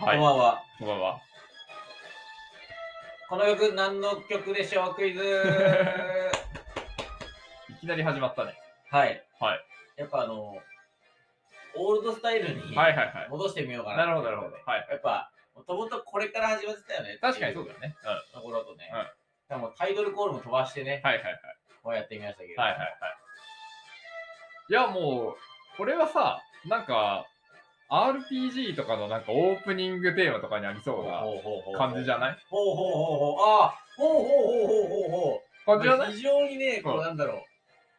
はいこんばんは。こんばんは。この曲何の曲でしょう？クイズ いきなり始まったね。はい。はい。やっぱあの、オールドスタイルに。戻してみようかな。なるほどなるほど。はい。やっぱ、もともとこれから始まってたよね。確かにそうだよね。うん。ところとね。うんでもタイトルコールも飛ばしてね、はいはいはい。こうやってみましたけど。はいはいはい。いやもう、これはさ、なんか、RPG とかのなんかオープニングテーマとかにありそうな感じじゃないほうほうほうほう。ああ、ほうほうほうほうほうほう。感じじゃない？非常にね、こううんなんだろう。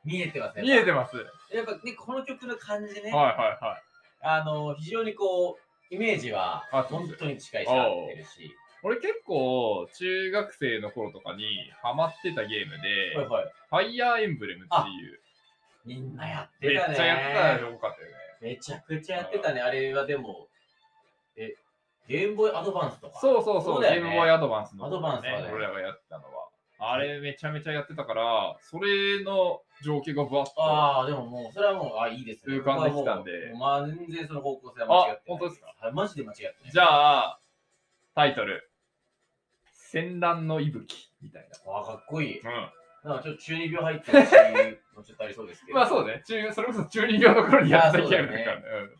見えてますね。見えてます。はいやっぱね、この曲の感じね、はいはい。あの、非常にこう、イメージは本当に近いし、合ってるし。俺結構中学生の頃とかにハマってたゲームで、はいはい。ファイヤーエンブレムっていう、みんなやっめてたね。っちゃやってたの多かったよね。めちゃくちゃやってたね。あれはでも、え、ゲームボーイアドバンスとか？そうそうそう、そうだよねゲームボーイアドバンスの、アドバンスはね俺らがやってたのは。あれめちゃめちゃやってたから、それの情景がぶわっと。ああ、でももう、それはもう、あいいですね。浮かんできたんでまあ、全然その方向性は間違ってない。あ本当ですか？はいマジで間違ってない。じゃあ、タイトル。戦乱の息吹みたいああ、かっこいい。な。なんかちょっと中二病入ってるし、もちょっとありそうですけうん。ど。まあそうね。中それこそ中二病の頃にやってたゲームだからね。うん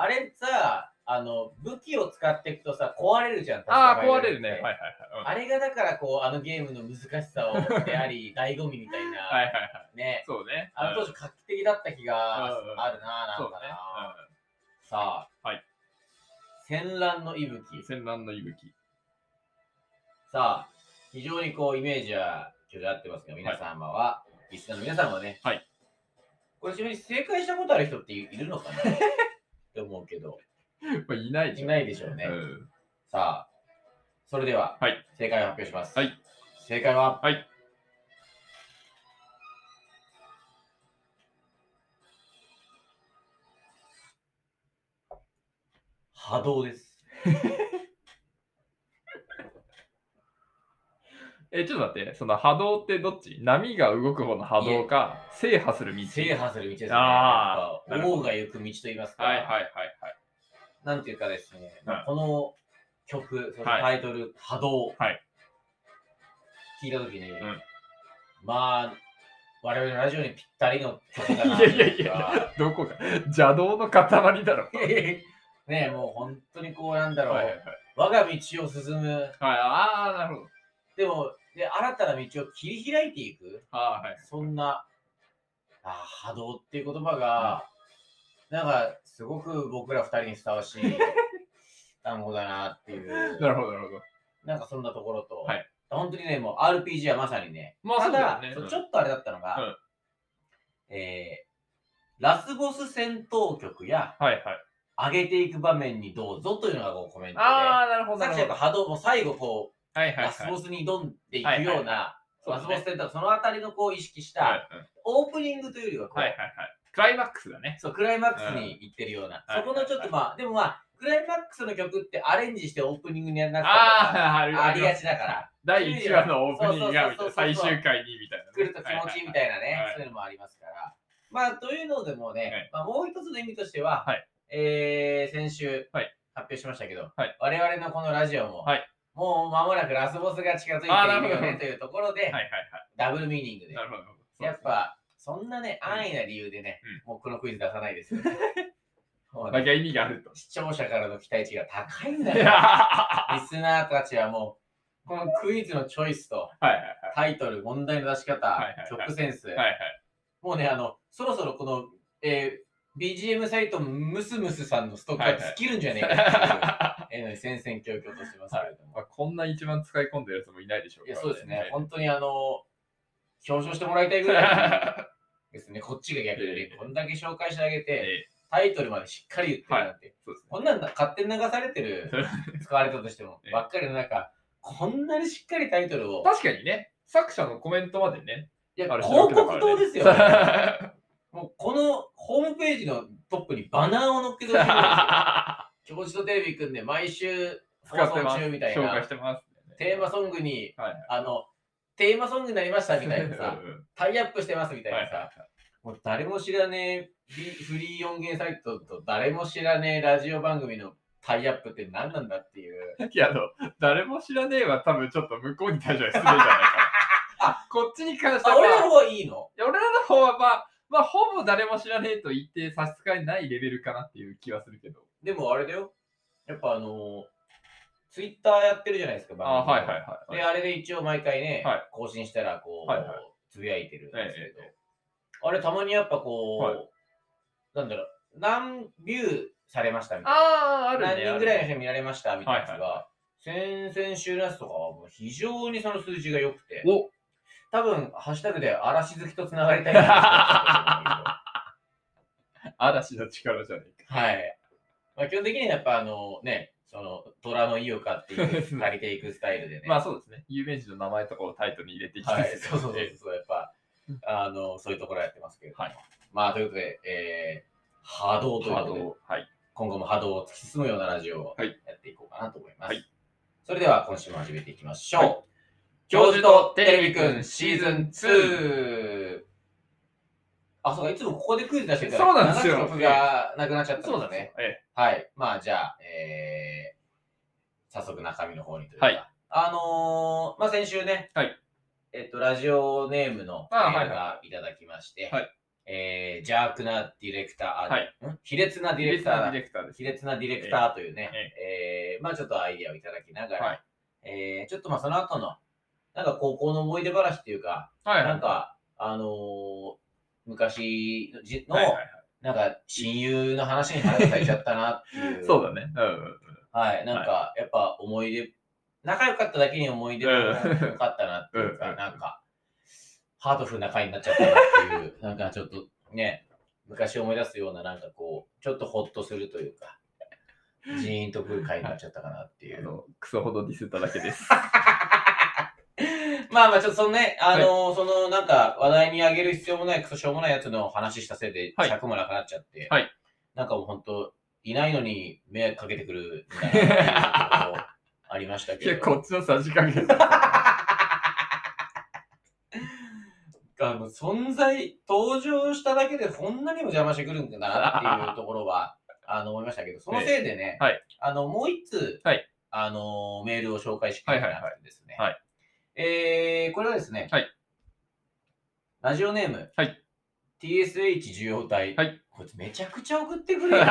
あれさ、あの、武器を使っていくとさ、壊れるじゃん。ああ、壊れるね。はいはいはい。うんあれがだからこう、あのゲームの難しさをであり、醍醐味みたいな、はいはいはい。ね。そうね。あの当時画期的だった気があるな、なんかな。。さあ、はい。戦乱の息うん吹。戦乱の息吹。さあ、非常にこう、イメージは巨大合ってますけど、皆様は、リスナーの皆さんはね、はい。これちなみに正解したことある人っているのかな？って思うけど、まあ、いないでしょ。いないでしょうね。うんさあ、それでは、はい正解を発表します。はい。正解は、はい。波動です。え、ちょっと待って、その波動ってどっち？波が動く方の波動か、制覇する道？制覇する道ですね。あーやっぱ王が行く道といいますか、はいはいはいはい。なんていうかですね、この曲、そのはいタイトル、波動、はい聞いたときに、んまあ、我々のラジオにぴったりの曲だないやいやいや、どこか。邪道の塊だろ。ねえもう本当にこうなんだろう、はいはいはい。我が道を進む、はい、ああ、なるほど。でも、で新たな道を切り開いていく、はい。そんな、あ波動っていう言葉が、なんかすごく僕ら二人にふさわしい 単語だなっていう、なるほど、なるほど。なんかそんなところと、はい本当にね、もう RPG はまさにね、まあただね。そうちょっとあれだったのが、えー、ラスボス戦闘曲やはいはい。上げていく場面にどうぞというのがこうコメントで、ああ、なるほど、なるほど。さっきやっぱ波動も最後こう、はいはいはい。ラスボスに挑んでいくような、そうラスボス戦闘そのあたりのこう意識した、はい。うんオープニングというよりはこう、はいはいはい。クライマックスだね。そうクライマックスに行ってるような、うん。そこのちょっとまあ、でもまあ、クライマックスの曲ってアレンジしてオープニングになったりとかああ、あるありがち。ちだから、第1話のオープニングがみたいなそうそうそうそう。最終回にみたいなね。来ると気持ちいいみたいなね、はい。そういうのもありますから。まあ、というのでもね、はい。まあ、もう一つの意味としては、はい。えー、先週、はい。発表しましたけど、はい。我々のこのラジオも、はいもう間もなくラスボスが近づいているよねというところで、はいはいはい。ダブルミーニングでな、るほど。やっぱ、そんなね、うん安易な理由でね、もうこのクイズ出さないですよ。もうねだけ意味があると。視聴者からの期待値が高いんだよ。は リスナーたちはもう、このクイズのチョイスと。タイトル、問題の出し方、曲センス。もうね、あの、そろそろこの、えー BGM サイトムスムスさんのストックが尽きるんじゃねえか。っていう、えー戦々恐々としてますけれども。まあ、こんな一番使い込んでるやつもいないでしょういや、からそうですね。はい。本当にあの、表彰してもらいたいぐらい ですね。こっちが逆にねええ。こんだけ紹介してあげて、えタイトルまでしっかり言ってるなんて、そうですね。こんなんだ勝手に流されてる、使われたとしてもえ、え。ばっかりの中、こんなにしっかりタイトルを、確かにね、作者のコメントまでね。いや広告塔ですよ、ね。はもうこのホームページのトップにバナーを載っけてほしいんですよ。教授とテレビくんで毎週放。送中みたい紹介なしてます。テーマソングに、はいはいあの、テーマソングになりましたみたいなさ、タイアップしてますみたいはいはなさ、もう誰も知らねえフリー音源サイトと誰も知らねえラジオ番組のタイアップって何なんだっていう。いや、あの、誰も知らねえは多分ちょっと向こうに対しては失礼じゃないかな。あ、こっちに関してあ、は、俺のまあ方はいいの？俺らの方はまあ、まあ、ほぼ誰も知らねえと言って差し支えないレベルかなっていう気はするけど。でもあれだよ。やっぱあのツイッターやってるじゃないですか、あ、番組はいはいはい。で、あれで一応毎回ね、はい更新したらこう、はいはいつぶやいてるんですけど、ええあれたまにやっぱこう、はいなんだろう、何ビューされましたみたいな。ああ、あるね。何人ぐらいの人見られましたみたいなやつが、はいは先々週のやつとかはもう非常にその数字が良くて、お多分、ハッシュタグで嵐好きとつながりたいなって思った 嵐の力じゃねえと思うけどはい。まあ、基本的にはやっぱあのね、その虎の意を買っていく、借りていくスタイルでね。まあそうですね。有名人の名前とかをタイトルに入れていきたいはい、そうそうそうそう、やっぱ、あの、そういうところやってますけれども。はいまあ、ということで、えー、波動という。はい。今後も波動を突き進むようなラジオをはいやっていこうかなと思います。はいそれでは、今週も始めていきましょう。はい教授とテレビくんシーズン2。あ、そうか、いつもここでクイズ出してたら、そうなんですよ曲がなくなっちゃったんそうですね。なんですね。えはい。まあ、じゃあ、えー、早速中身の方にというか。はいあのー、まあ、先週ね、はいえっと、ラジオネームのメあールはがいただきまして、はいえー、邪悪なディレクター、あはいん？卑劣なえ。ディレクターだディレクターです。卑劣なディレクターというね、ええーまあちょっとアイディアをいただきながら、はいえーちょっとまあその後の、なんか高校の思い出話っていうか、はいはい。なんか、あのー昔のはいはいはいなんか親友の話に話がされちゃったなっていう。そうだね。うん。はい、なんか、やっぱ思い出、仲良かっただけに思い出も良かったなっていうか、うんなんか、ハートフルな回になっちゃったなっていう、なんかちょっとね、昔思い出すような、なんかこう、ちょっとホッとするというか、ジーンとくる回になっちゃったかなっていう。あの、クソほどディスっただけです。まあまあ、ちょっとそのね、あのーそのなんか話題に上げる必要もない、クソしょうもないやつの話したせいで、はい。尺もなくなっちゃって、はい。なんかもう本当、いないのに迷惑かけてくるみたいなのもありました いや、けど。こっちのさじ加減。あの存在、登場しただけでこんなにも邪魔してくるんだなっていうところはあの思いましたけど、そのせいでね、はい。あのもう一通、はい。あのメールを紹介してくれたんですね。はい。はいえーこれはですね、はい。ラジオネーム、はい。TSH 受容体、はい。こいつめちゃくちゃ送ってくれる。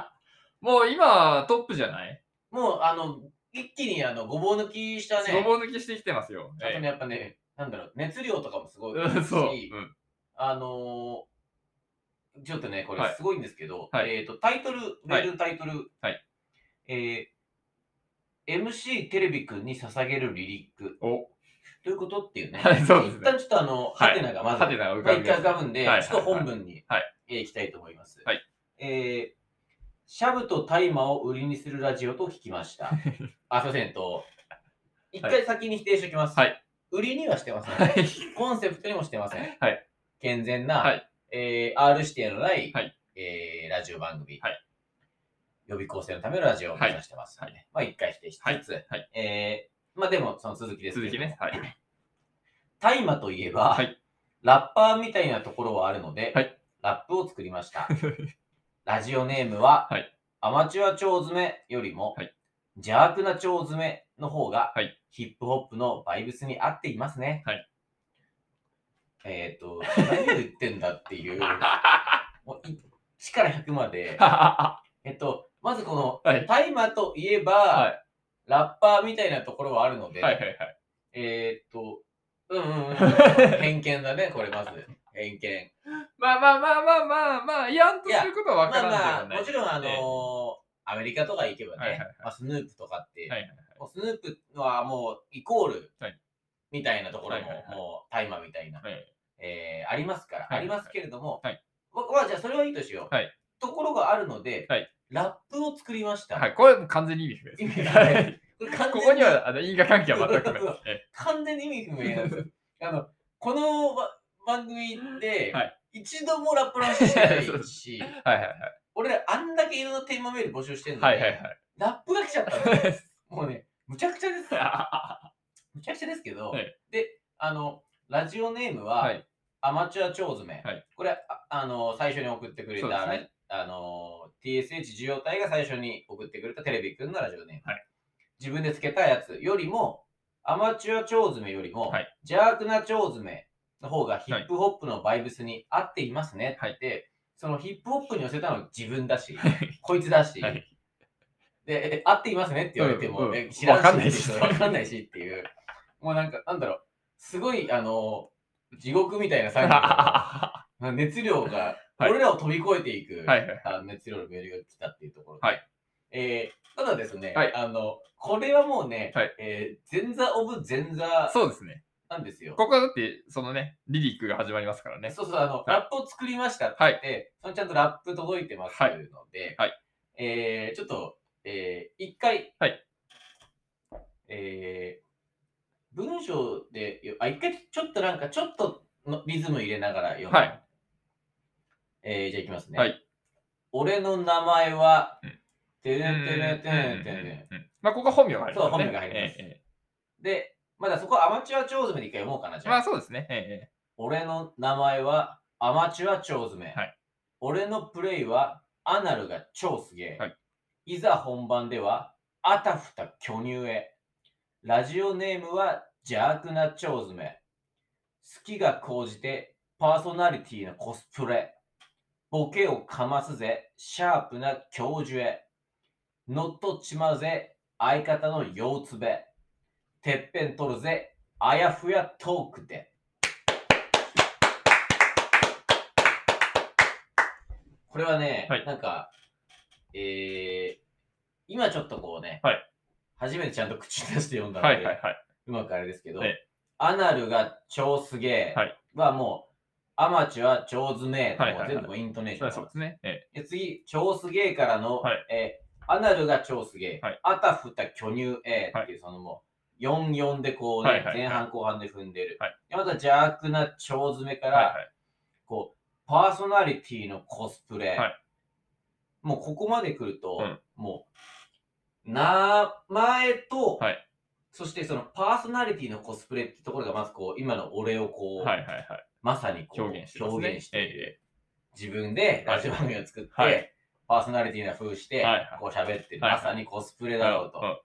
もう今トップじゃない？もうあの一気にあのごぼう抜きしたね、ごぼう抜きしてきてますよ。あとね、やっぱね、なんだろう、熱量とかもすごい。し、そう。うんあのーちょっとね、こはい。れすごいんですけど、はい。えっ、と、タイトル、メールのタイトル、はい。えー MC テレビくんに捧げるリリック。お、どういうことっていうね。はいそうですね。一旦ちょっとあの、ハテナがまず、ハテナが浮まあ一回かびます浮かぶんで、はい。ちょっと本文に、はい。えー行きたいと思います。はい。えーシャブと大麻を売りにするラジオと聞きました。あ、すいません、と、一回先に否定しておきます。はい。売りにはしてません。はい。コンセプトにもしてません。はい。健全な、はい。えー R 指定のない、はい。えーラジオ番組、はい。予備校生のためのラジオを目指してますので、まあ一回否定しつつ、はい。えーまあでもその続きですけど続きね。はい。大麻といえば、はい。ラッパーみたいなところはあるので、はい。ラップを作りました。ラジオネームは、はい。アマチュア腸詰めよりも、はい。邪悪な腸詰めの方が、はい。ヒップホップのバイブスに合っていますね。はい。えっ、と、何を言ってんだっていう、もう1から100まで、えっと、まずこの、はい。大麻といえば、はいラッパーみたいなところはあるので、はいはいはい。えーっと、うんうんうん、偏見だね、これまず。偏見。まあまあまあまあまあまあ、やんとすることは分まあからんでまあ、はない。もちろんあのーええアメリカとか行けばね、はいはいはいまあ、スヌープとかって、はいはいはい。もうスヌープはもうイコールはいみたいなところも、はいはいはいもう大麻みたいな、はいえーありますから、はいありますけれども、はい僕はじゃあそれはいいとしよう。はいところがあるので、はいラップを作りました。はい、これ完全に意味不明です。はいこれ完全ここにはあの因果関係は全くない。え完全に意味不明なんですよ。あの、このば番組って、はい一度もラップの話してないし、はいはいはい。俺あんだけいろんなテーマメール募集してるのに、はいはいはい。ラップが来ちゃったの。もうね、むちゃくちゃです。は むちゃくちゃですけど、はいで、あの、ラジオネームは、い。アマチュア腸詰め。はいこれあ、あの、最初に送ってくれた、あの、TSH 受容体が最初に送ってくれたテレビくんのラジオネーム。はい。自分でつけたやつよりも、アマチュア腸詰めよりも、はい。邪悪な腸詰めの方がヒップホップのバイブスに合っていますねって、そのヒップホップに寄せたのは自分だし、こいつだし、はい。で、え合っていますねって言われても、うんうんえ知らんし。わかんないしっていうわかんないしっていう、もうなんか、なんだろう、すごい、あの、地獄みたいな作業は熱量が、はい。俺らを飛び越えていく、いはい。あの熱量のメールが来たっていうところで、はい。えーただですね、はい。あの、これはもうね、はい。えー前座オブ前座そうですね。なんですよ。ここはだって、そのね、リリックが始まりますからね。そうそう、あの、い。ラップを作りましたって言って、そのちゃんとラップ届いてますはい。ので、はい。えーちょっと、えー一回、はい。えー文章で、あ、一回ちょっとなんか、ちょっとのリズム入れながら読む。はいえーじゃあいきますね。はい俺の名前はうん、てれてれてれてうんうんれ。うんまあ、ここは本名が入る、そう本名が入りますえええで、まだそこはアマチュア超詰めで一回読もうかな、じゃあ。えまあ、そうですね。ええ俺の名前はアマチュア超詰め。はい俺のプレイはアナルが超すげえ。はいいざ本番ではあたふた巨乳へ。ラジオネームは邪悪な超詰め。好きが高じてパーソナリティのコスプレ。ボケをかますぜ、シャープな教授へ。乗っ取っちまうぜ、相方の腰つべ。てっぺん取るぜ、あやふやトークで。これはね、はいなんか、えー、今ちょっとこうね、はい初めてちゃんと口に出して読んだえので、はいはいはい。うまくあれですけど、ええアナルが超すげえはいはもう、アマチュア超詰めはいはいはい。もう全部イントネーション。そうですね。えで次、超すげえからの、はい。えーアナルが超すげえ、はい。あたふた巨乳えーっていう、そのもう、4-4でこうね、はいはい。はい前半後半で踏んでる。はい。でまた邪悪な超詰めから、えはいはい。こう、パーソナリティのコスプレ。はい。もうここまで来ると、うん。もう、名前と、はい。そしてそのパーソナリティのコスプレってところがまずこう、今の俺をこう、はいはいはい。まさにこう表現してますね。表現して自分でラジオ番組を作って、はい。パーソナリティな風して、はい。はいこう喋ってる、はい。まさにコスプレだろうと。うん。うん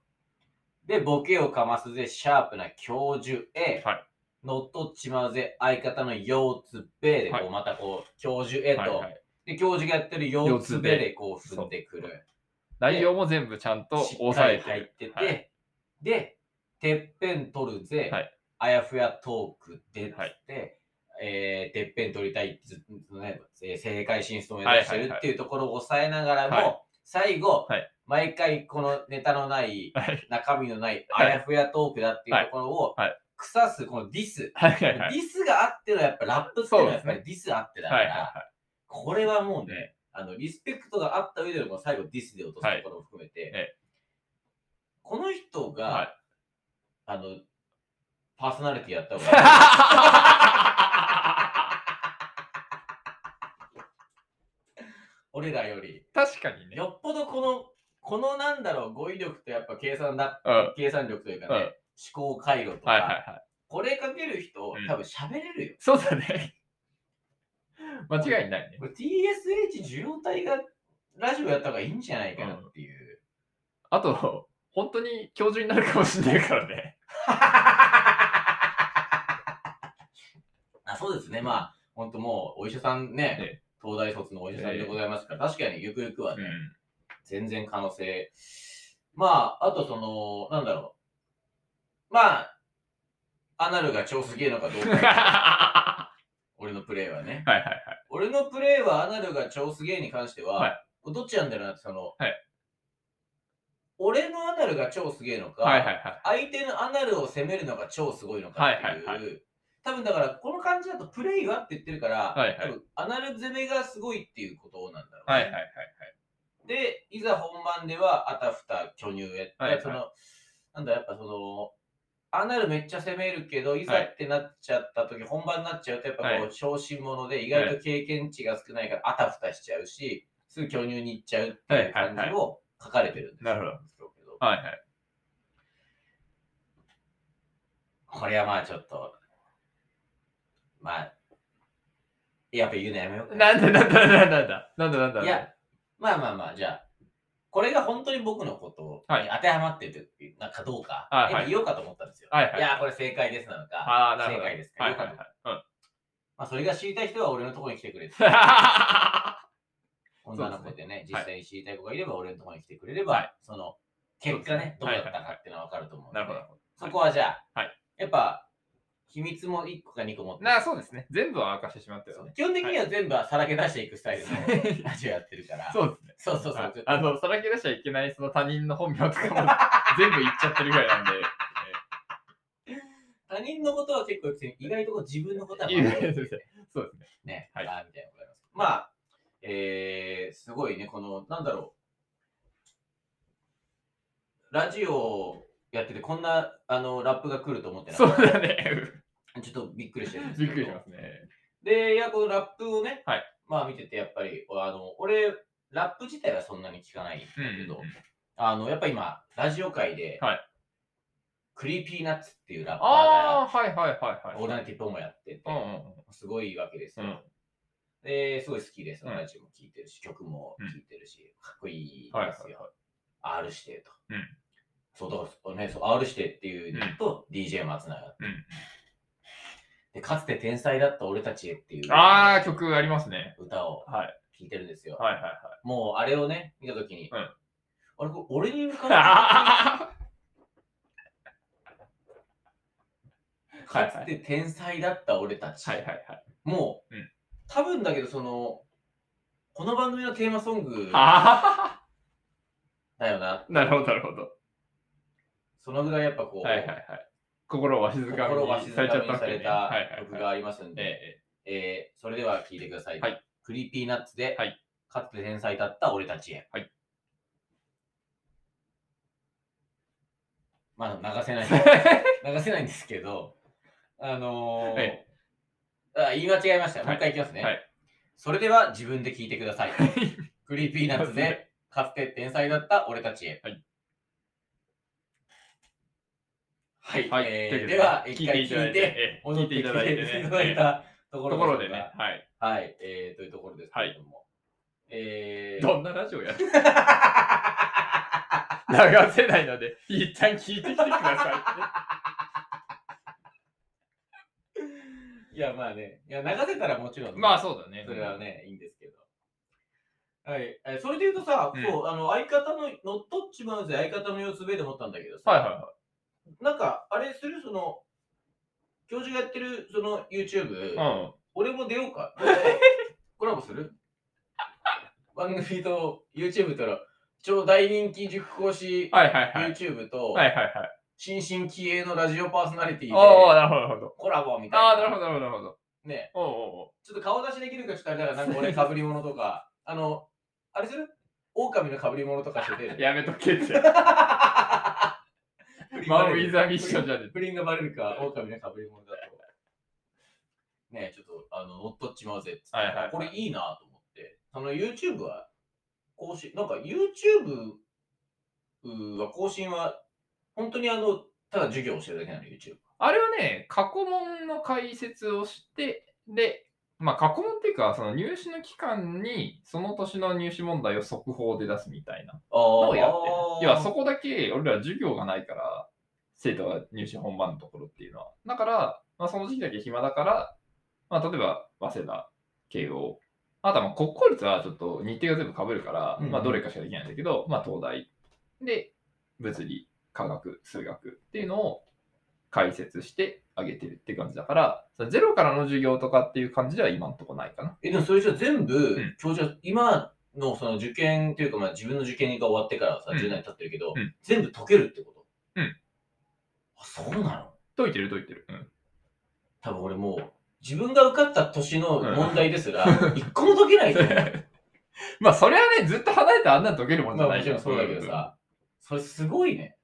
で、ボケをかますぜ、シャープな教授 A。はい。乗っ取っちまうぜ、相方の腰つべで、こう、はい。またこう、教授 A と、はいはい。で、教授がやってる腰つべで、こう、つべ踏んでくる。内容も全部ちゃんとしっ抑えて入っる。てて、はい。で、てっぺん取るぜ、はい。あやふやトークでって、はいえーてっぺん取りたいってずっとね、えー正解進出を目指してるはいはいはいっていうところを抑えながらも、はい。最後、はい。毎回このネタのない、はい。中身のないあはい。やふやトークだっていうところを、はい。はい腐すこのディス。はい。はいはい。ディスがあってのやっぱラップっていうのはやっぱりディスあってだから、はいはいはい。これはもうね、あのリスペクトがあった上での最後ディスで落とすところも含めて、ええ。この人が、はい。あの、パーソナリティやった方が 俺らより、確かにね。よっぽどこの、このなんだろう、語彙力とやっぱ計算だ、うん計算力というかね、うん思考回路とか、はいはいはい。これかける人、うん多分喋れるよ。そうだね。間違いないねこ。れ TSH 受容体がラジオやった方がいいんじゃないかなっていう。あと、本当に教授になるかもしれないからね。あそうですね、まあ、本当もうお医者さんね、え東大卒のお医者さんでございますから、確かにゆくゆくはね、うん。全然可能性。まあ、あとその、なんだろう。まあ、アナルが超すげえのかどうか、は 俺のプレイはね。いはいはい。俺のプレイはアナルが超すげえに関しては、はいどっちなんだろうなって、その、はい俺のアナルが超すげえのか、はいはいはい。相手のアナルを攻めるのが超すごいのかっていう、はいはいは多分だからこの感じだとプレイはって言ってるから、はいはい。多分アナル攻めがすごいっていうことなんだろうね、はいはいはいで、いざ本番ではあたふた巨乳へ、はいはい。そのなんだやっぱそのアナルめっちゃ攻めるけど、いざはい。ってなっちゃった時、本番になっちゃうとやっぱこう、はい。小心者で意外と経験値が少ないからあたふたしちゃうし、すぐ巨乳に行っちゃうっていう感じを書かれてるんですよ。なるほど。けど。はいはい。これはまあちょっと、まあ、やっぱ言うのやめようか。なんだなんだなんだ。なんだなんだなんだ。いや、まあまあまあ、じゃあ、これが本当に僕のことはい。に当てはまってるなんかどうか、はいはい。え言おうかと思ったんですよ。はいはい。いやー、これ正解ですなのか。正解ですかはいはいよかはい。うん。まあ、それが知りたい人は俺のところに来てくれって。女の子でね、実際に知りたい子がいれば俺のところに来てくれれば、はいその結果ね、どそうだったかっていうのは分かると思うので。そこはじゃあ、はい。やっぱ、秘密も1個か2個持ってなそうですね。全部は明かしてしまったよね。基本的には全部はさらけ出していくスタイルの ラジオやってるから。そうですね。そうそうそうはいちょっとあの、さらけ出しちゃいけないその他人の本名とかも 全部言っちゃってるぐらいなんで。他人のことは結構言って意外とこう自分のことはそうですね。そうですね。ね、はいあーみたいなことあります。まあ、えー、すごいね、この、なんだろう。ラジオやってて、こんなあのラップが来ると思ってなそうかった。だね。ちょっとびっくりしてるんですけど。びっくりしますね。で、いや、このラップをね、はいまあ見てて、やっぱり、あの、俺、ラップ自体はそんなに聞かないんだけど、あの、やっぱ今、ラジオ界で、はい Creepy Nuts っていうラッパーああ、はいはいはいが、はい。オールナイトニッポンもやってて、うんうんうん。すごいわけですよ。うんで、すごい好きです。うんラジオも聴いてるし、曲も聴いてるし、かっこいいはいですよ。はいはい。R 指定と。うんそうだからね、そう R 指定っていうのと DJ 松永、うんで。かつて天才だった俺たちへっていうああ、曲ありますね。歌をはい。聴いてるんですよ。はいはいはい。もうあれをね、見たときに、うんあれ、これ俺に向かって かつて天才だった俺たち。はいはいはい。もう、うん多分だけど、その、この番組のテーマソングあだよな。あ、なるほどなるほど。そのぐらいやっぱこう、はいはいはい。心をわしづかみにされちゃったわけね。されたはいはい曲はい。がありますんで、ええーそれでは聴いてください。はい Creepy Nuts で、はいかつて天才だった俺たちへ。はいまあ、流せない。え流せないんですけど、あのーえあ言い間違えました。もうはい一回いきますね。はいそれでは自分で聞いてください。 Creepy Nuts で、かつて天才だった俺たちへ。はい。はい。はい。えーでは、聞一回聞いて、ええ聞いていただいて戻ってきていね。ただいたとことろころで。ね。はい。はい。えー、というところですけれども。えー、どんなラジオやる流せないので、一旦聞いてきてくださいや、まあね、いや、流せたらもちろん、い。まあそうだね。それはね、いいんですけど。はい。えそれで言うとさ、うんそう、あの、相方の、乗っ取っちまうぜ、相方の様子べで思ったんだけどさ、はいはいはなんか、あれする？その、教授がやってる、その、YouTube、い。うん。俺も出ようか？コラボする？番組と YouTube との超大人気塾講師はいはいはい。YouTube とはいはいはい。新進気鋭のラジオパーソナリティでおおなるほどなるほど。コラボみたいな。ああ、なるほどなるほどなるほど。ね、おうおうおうちょっと顔出しできるかちょっとあれだから、なんか俺被り物とか、あの、あれする？狼の被り物とかしてて。やめとけって。マン・ウバレるィザ・ミッションじゃね不倫がバレるか、狼の被り物だと。ねちょっと、あの、乗っ取っちまうぜっつって、はいはいはいこれいいなと思って。あの、YouTube は、更新、なんか YouTube は更新は、本当にあの、ただ授業をしてるだけなの、YouTube。あれはね、過去問の解説をして、で、まあ過去問っていうか、その入試の期間に、その年の入試問題を速報で出すみたいなあのをやって要はそこだけ、俺ら授業がないから、生徒が入試本番のところっていうのは。だから、まあ、その時期だけ暇だから、まあ、例えば、早稲田、慶応、あとはまあ国公立はちょっと日程が全部被るから、うんうん。まあどれかしかできないんだけど、まあ東大。で物理、科学、数学っていうのを解説してあげてるって感じだから、ゼロからの授業とかっていう感じでは今んとこないかな。え、でもそれじゃ全部、ん。教授は今のその受験っていうか、まあ自分の受験が終わってからさ、うん。10年経ってるけど、うん。全部解けるってこと？うん。あ、そうなの？解いてる解いてる。うん。多分俺もう、自分が受かった年のうん問題ですら、一個も解けないと思う。まあそれはね、ずっと離れてあんなの解けるもんじまあもちゃないじゃろんそうだけどさ、それすごいね。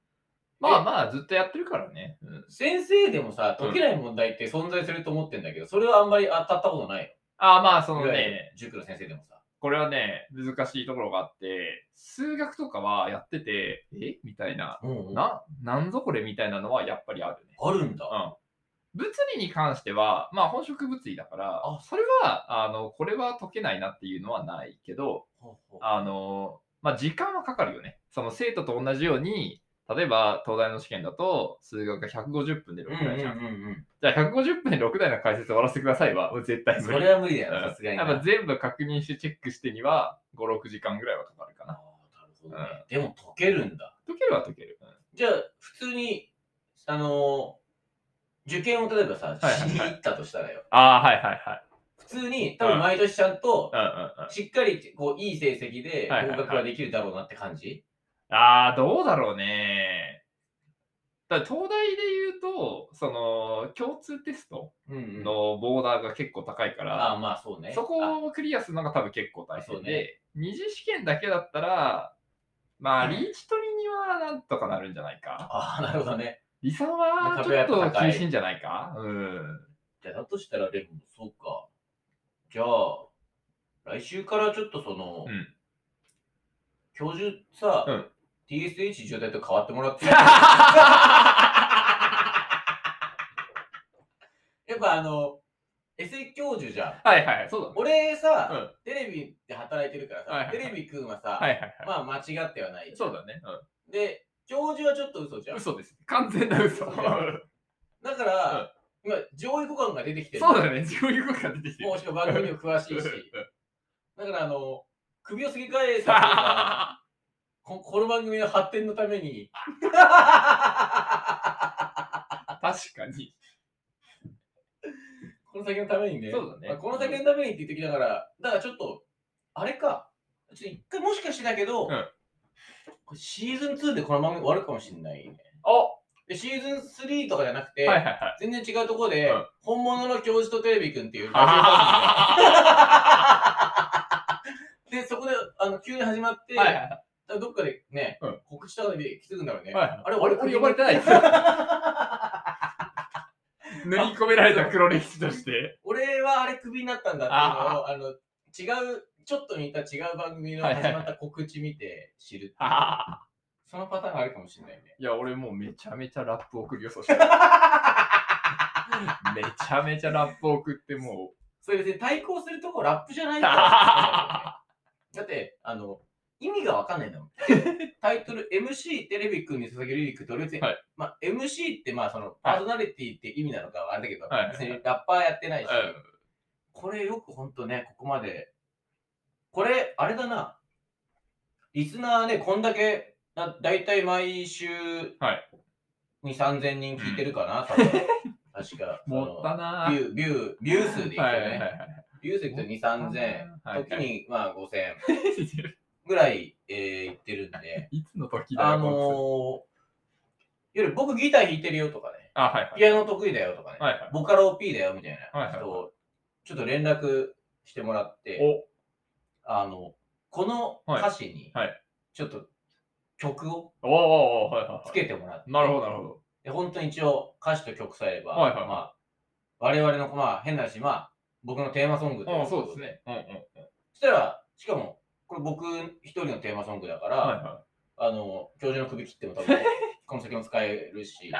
まあまあずっとやってるからね。うん先生でもさ、解けない問題って存在すると思ってんだけど、それはあんまり当たったことないああまあその。のいわゆるね、塾の先生でもさ。これはね、難しいところがあって、数学とかはやってて、え？みたいな、うんうんな、なんぞこれみたいなのはやっぱりあるね。あるんだ。うん。物理に関しては、まあ本職物理だからあ、それは、あの、これは解けないなっていうのはないけど、ほうほうあの、まあ時間はかかるよね。その生徒と同じように、例えば東大の試験だと、数学が150分で6うんうん台じゃん。うんうん。じゃあ150分で6台の解説終わらせてくださいは、絶対無そ理。れは無理だよ、うんさすがにな。やっぱ全部確認してチェックしてには、5、6時間ぐらいはかかるかあな。ーなるほどね。でも解けるんだ。解けるは解ける。うんじゃあ、普通に、あのー受験を例えばさ、しに行ったとしたらよ。ああ、はいはいはい。普通に、多分毎年ちゃんとう、んうんうん。しっかりこういい成績で合格ができるだろうなって感じ、ああ、どうだろうね。だ東大で言うと、その、共通テストのボーダーが結構高いから、ああ、まあそうね。そこをクリアするのが多分結構大変で、ね二次試験だけだったら、まあ、うんリーチ取りにはなんとかなるんじゃないか？ああ、なるほどね。理算はちょっと厳しいんじゃないか？うん。じゃあ、だとしたら、でも、そうか。じゃあ、来週からちょっとその、うん教授さ、うん TSH 状態と変わってもらって やっぱあの、エセ教授じゃん。はいはい、そうだね。俺さ、うんテレビで働いてるからさ、はいはいはいテレビくんはさ、はいはいはい。まあ間違ってはない。そうだね。で、教授はちょっと嘘じゃん。うん。嘘です。完全な嘘。嘘じゃんだから、今、上位互換が出てきてる。そうだね。上位互換出てきてる。もうしかも番組にも詳しいし。だからあの、首をすげ替えたりとか ここの番組の発展のために。確かに。この先のためにね。そうだねまあこの先のためにって言ってきながら、だからちょっと、あれか。ちょっと一回もしかしてだけど、うんこれシーズン2でこの番組終わるかもしれないね。おで、シーズン3とかじゃなくて、はいはいはい。全然違うところで、うん本物の教授とテレビくんっていう ラジオ番組で、で、そこであの急に始まって、はいはいどっかでね、うん告知とかで気づくんだろうね。はいあれ、俺俺呼ばれてないです 塗り込められた黒歴史として。俺はあれクビになったんだっていうのを、あの、違う、ちょっと似た違う番組の始まった告知見て知るそのパターンがあるかもしれないね。いや、俺もうめちゃめちゃラップ送るよ、そしたら。めちゃめちゃラップ送っても それ別に対抗するとこラップじゃないから。だって、あの、意味がわかんないんだもん。タイトル MC テレビくんに捧げるリリックと別に、はいまあ MC ってまあそのパーソナリティって意味なのかはあれだけど、はい別にラッパーやってなう、いし、うんこれよくほんとね、ここまで。これ、あれだな。リスナーね、こんだけ、なだいたい毎週、はい2、3000人聞いてるかな、多分。確か。持ったなビュー、ビュー、ビュー数でいくとはいはいはいね。ビュー数でいくと2、3000、はい時にまあ5000はい ぐらい、えー、いってるんで、いつの時だよ。あのー、僕ギター弾いてるよとかね、あ、はいはい。ピアノ得意だよとかね、はいはいボカロ P だよみたいな人をちょっと連絡してもらって、おあの、この歌詞にちょっと曲を。つけてもらって、なるほど、なるほど。で本当に一応歌詞と曲さえあれば、はいはいはいまあ、我々の、まあ、変な話、まあ、僕のテーマソングというん、ことそうです。ね。うんうんうん。そしたら、しかも、これ僕一人のテーマソングだから、はいはあの、教授の首切っても多分、この先も使えるし、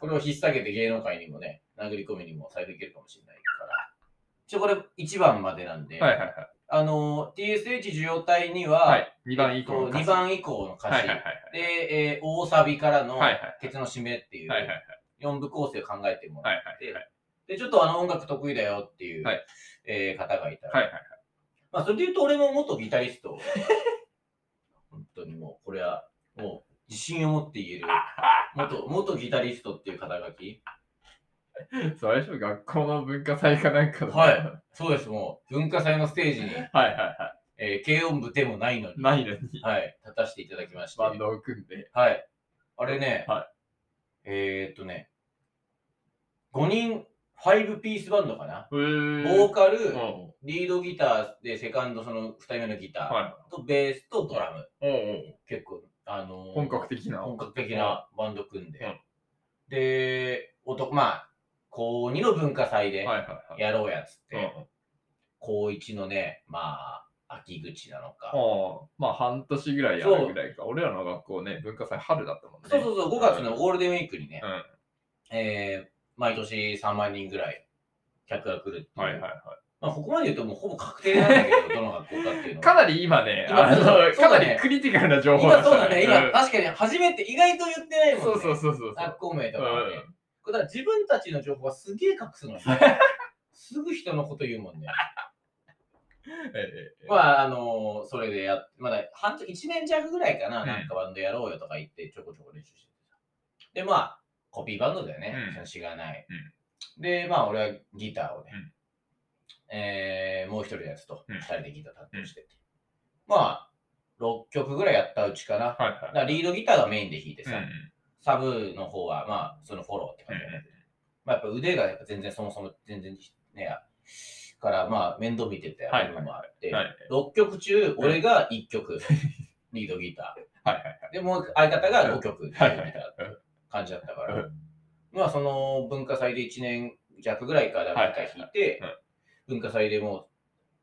これを引っ提げて芸能界にもね、殴り込みにも再生できるかもしれないから。一応これ1番までなんで、い。はいはいはい。あの、TSH 受容体には、はい。2番以降の歌詞。2番以降の歌詞、はいはいはいで、えー大サビからのはいはいケツの締めっていうはい。はいはい4部構成を考えてもらはいって、はいで、ちょっとあの音楽得意だよっていう、はいえー方がいたら、はいはいはい。まあ、それで言うと俺も元ギタリスト。本当にもう、これは、もう、自信を持って言える、元、元ギタリストっていう肩書き。最初、学校の文化祭かなんかのはいはいそうです、もう、文化祭のステージに、はいはえー軽音部でもないのに、い。ないのに、はい、立たせていただきまして。バンドを組んで。はい。あれね、はえー、っとね、5人、5ピースバンドかな？ボーカル、うんリードギターで、セカンド、その2人目のギター、はとベースとドラム。結構、あのー本格的な。本格的なバンド組んで、うんで、男、まあ、高2の文化祭で。やろうやつって、高1のね、まあ、秋口なのか。まあ半年ぐらいやるぐらいか。俺らの学校ね、文化祭春だったもんね。そうそうそう、5月のゴールデンウィークにね、うん。えー毎年3万人ぐらい客が来るっていう。はいはいはまあ、ここまで言うともうほぼ確定なんだけど、どの学校かっていうい。のは。かなり今ね、今あのかなりクリティカルな情報今そうだね、今 うん確かに初めて意外と言ってないもんね。そうそうそうそう。学校名とかはね。うんこれだから自分たちの情報はすげえ隠すの。すぐ人のこと言うもんね。ええまあ、あのそれでやっまだ半年、1年弱ぐらいかな、うんなんかバンドやろうよとか言ってちょこちょこ練習してた。で、まあ、コピーバンドだよね、うん。そのしがない。で、まあ、俺はギターをね、うん。えーもう一人のやつとうん。二人でギター担当して。て。まあ、6曲ぐらいやったうちかな。はいはい。らリードギターがメインで弾いてさ、うんサブの方は、まあ、そのフォローって感じだね。まあ、やっぱ腕がやっぱ全然そもそも全然ねや、から、まあ、面倒見てたはい部分もあって、はい。6曲中、俺が1曲、リードギタはいはいはい。ー。で、もう相方が5曲、リーはい。はいドギター。って感じだったからう、まあ、その文化祭で1年弱ぐらいからギター弾いてはいはい、文化祭でも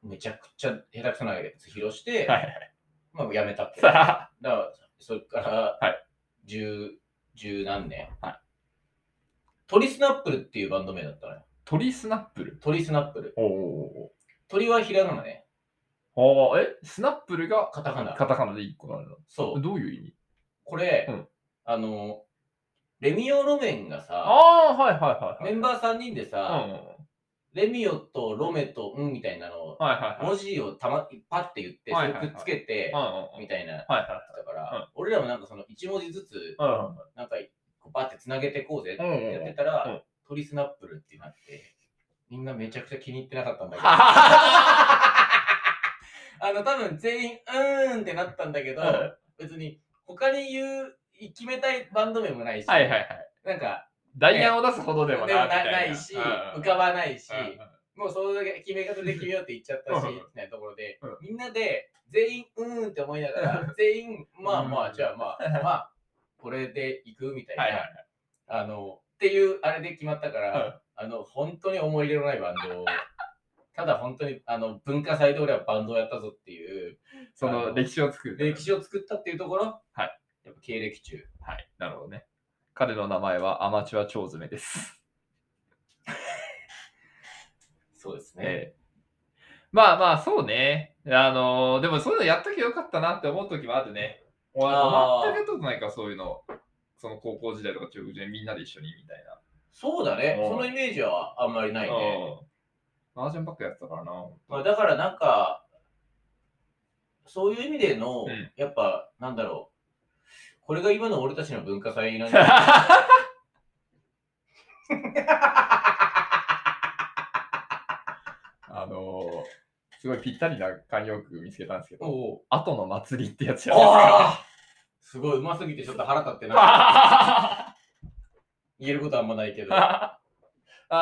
う、めちゃくちゃ下手くそなやつ披露して、はいはい。まあ、やめたって。だから、それから、はい十、十何年。はいトリスナップルっていうバンド名だったのよ。トリスナップル？トリスナップル。鳥はひらがなね。おお。え？スナップルがカタカナ。カタカナで1個なのそう。どういう意味？これ、うんあの、レミオロメンがあさ、あ、はいはいはいはい。メンバー3人でうん。さ、はいレミオとロメとんみたいなのを、はいはい。文字をたまパッて言って、そはいはいはいれくっつけてうん、うんうんみたいな、はいはいだから、うん俺らもなんかその1文字ずつ、うん。なんかこうバッてつなげてこうぜってうんうんうんやってたら、うんトリスナップルってなって、みんなめちゃくちゃ気に入ってなかったんだけど。あの、多分全員、うーんってなったんだけど、うん別に他に言う、決めたいバンド名もないし、はいはいはい。なんか、ダイヤを出すほどでもなもなみたいな。いし、浮かばないし、もうそれだけ決め方で決めようって言っちゃったし、みたいなところで、みんなで全員、うーんって思いながら、全員、まあまあ、じゃあまあ、まあ、これで行くみたいな、あの、っていうあれで決まったから、あの、本当に思い入れのないバンドを、ただ本当にあの文化祭で俺はバンドをやったぞっていう、その歴史を作る。歴史を作ったっていうところ、はい。やっぱ経歴中。はい。なるほどね。彼の名前はアマチュア蝶詰めです。そうですね。ええまあまあ、そうね。あのーでもそういうのやっときゃよかったなって思うときもあるね。全くやったことないから、そういうの。その高校時代とか中学時代みんなで一緒にみたいな。そうだね。うんそのイメージはあんまりないね。うんマージャンばっかやってたからな。まあ、だからなんか、そういう意味での、うんやっぱ、なんだろう。これが今の俺たちの文化祭なんじゃないあのーすごいぴったりな慣用句見つけたんですけど、おう後の祭りってやつじゃないですか。ああすごいうますぎてちょっと腹立ってな。あ 言えることはあんまないけど。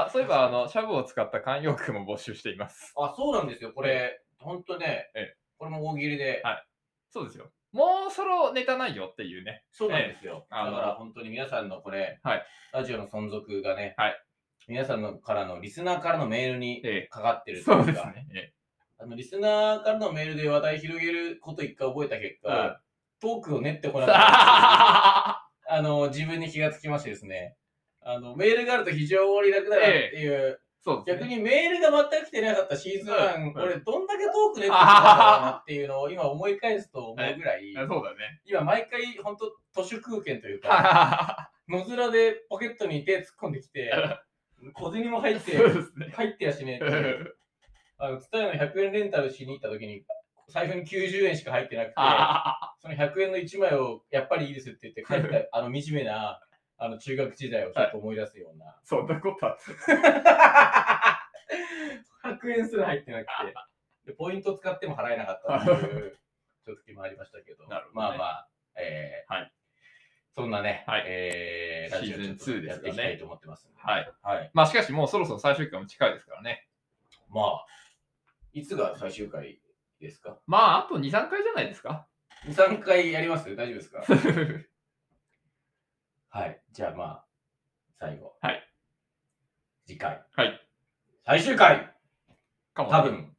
そういえばあのシャブを使った慣用句も募集しています。あ、そうなんですよ。これ、ほんとねええ、これも大喜利で、はいそうですよ。もうそろネタないよっていうね。そうなんですよ。ええ。あのだから本当に皆さんのこれ、はい。ラジオの存続がね、はい。皆さんのからのリスナーからのメールにえかかってえるといかそううですね。えあのリスナーからのメールで話題広げること一回覚えた結果、うんトークを練ってこえなかった。あ あの自分に気がつきましてですね、あのメールがあると非常に楽だなっていう、そうですね。逆にメールが全く来てなかったシーズン1、うん俺どんだけトーク練ってきたんだろうなっていうのを今思い返すと思うぐらい、あ そうだね。今毎回本当図書空間というか、野面でポケットに手突っ込んできて、小銭も入って、そうですね。入ってやしねえって。あの、ツタヤの100円レンタルしに行った時に、財布に90円しか入ってなくて、あその100円の1枚をやっぱりいいですって言って帰った、あの惨めな、あの中学時代をちょっと思い出すような。そんなことあった。100円すら入ってなくて、でポイント使っても払えなかったっていう、ちょっと時もありましたけど、なるほどねまあまあ、えーはいそんなね、はいえー、ラジオシーズンちょっと2ですかねやっていきたいと思ってますんで、はい。はい。まあしかしもうそろそろ最終回も近いですからね。まあ、いつが最終回ですか？まああと2、3回じゃないですか。2、3回やります？大丈夫ですか？はい。じゃあまあ、最後。はい。次回。はい。最終回かもね多分、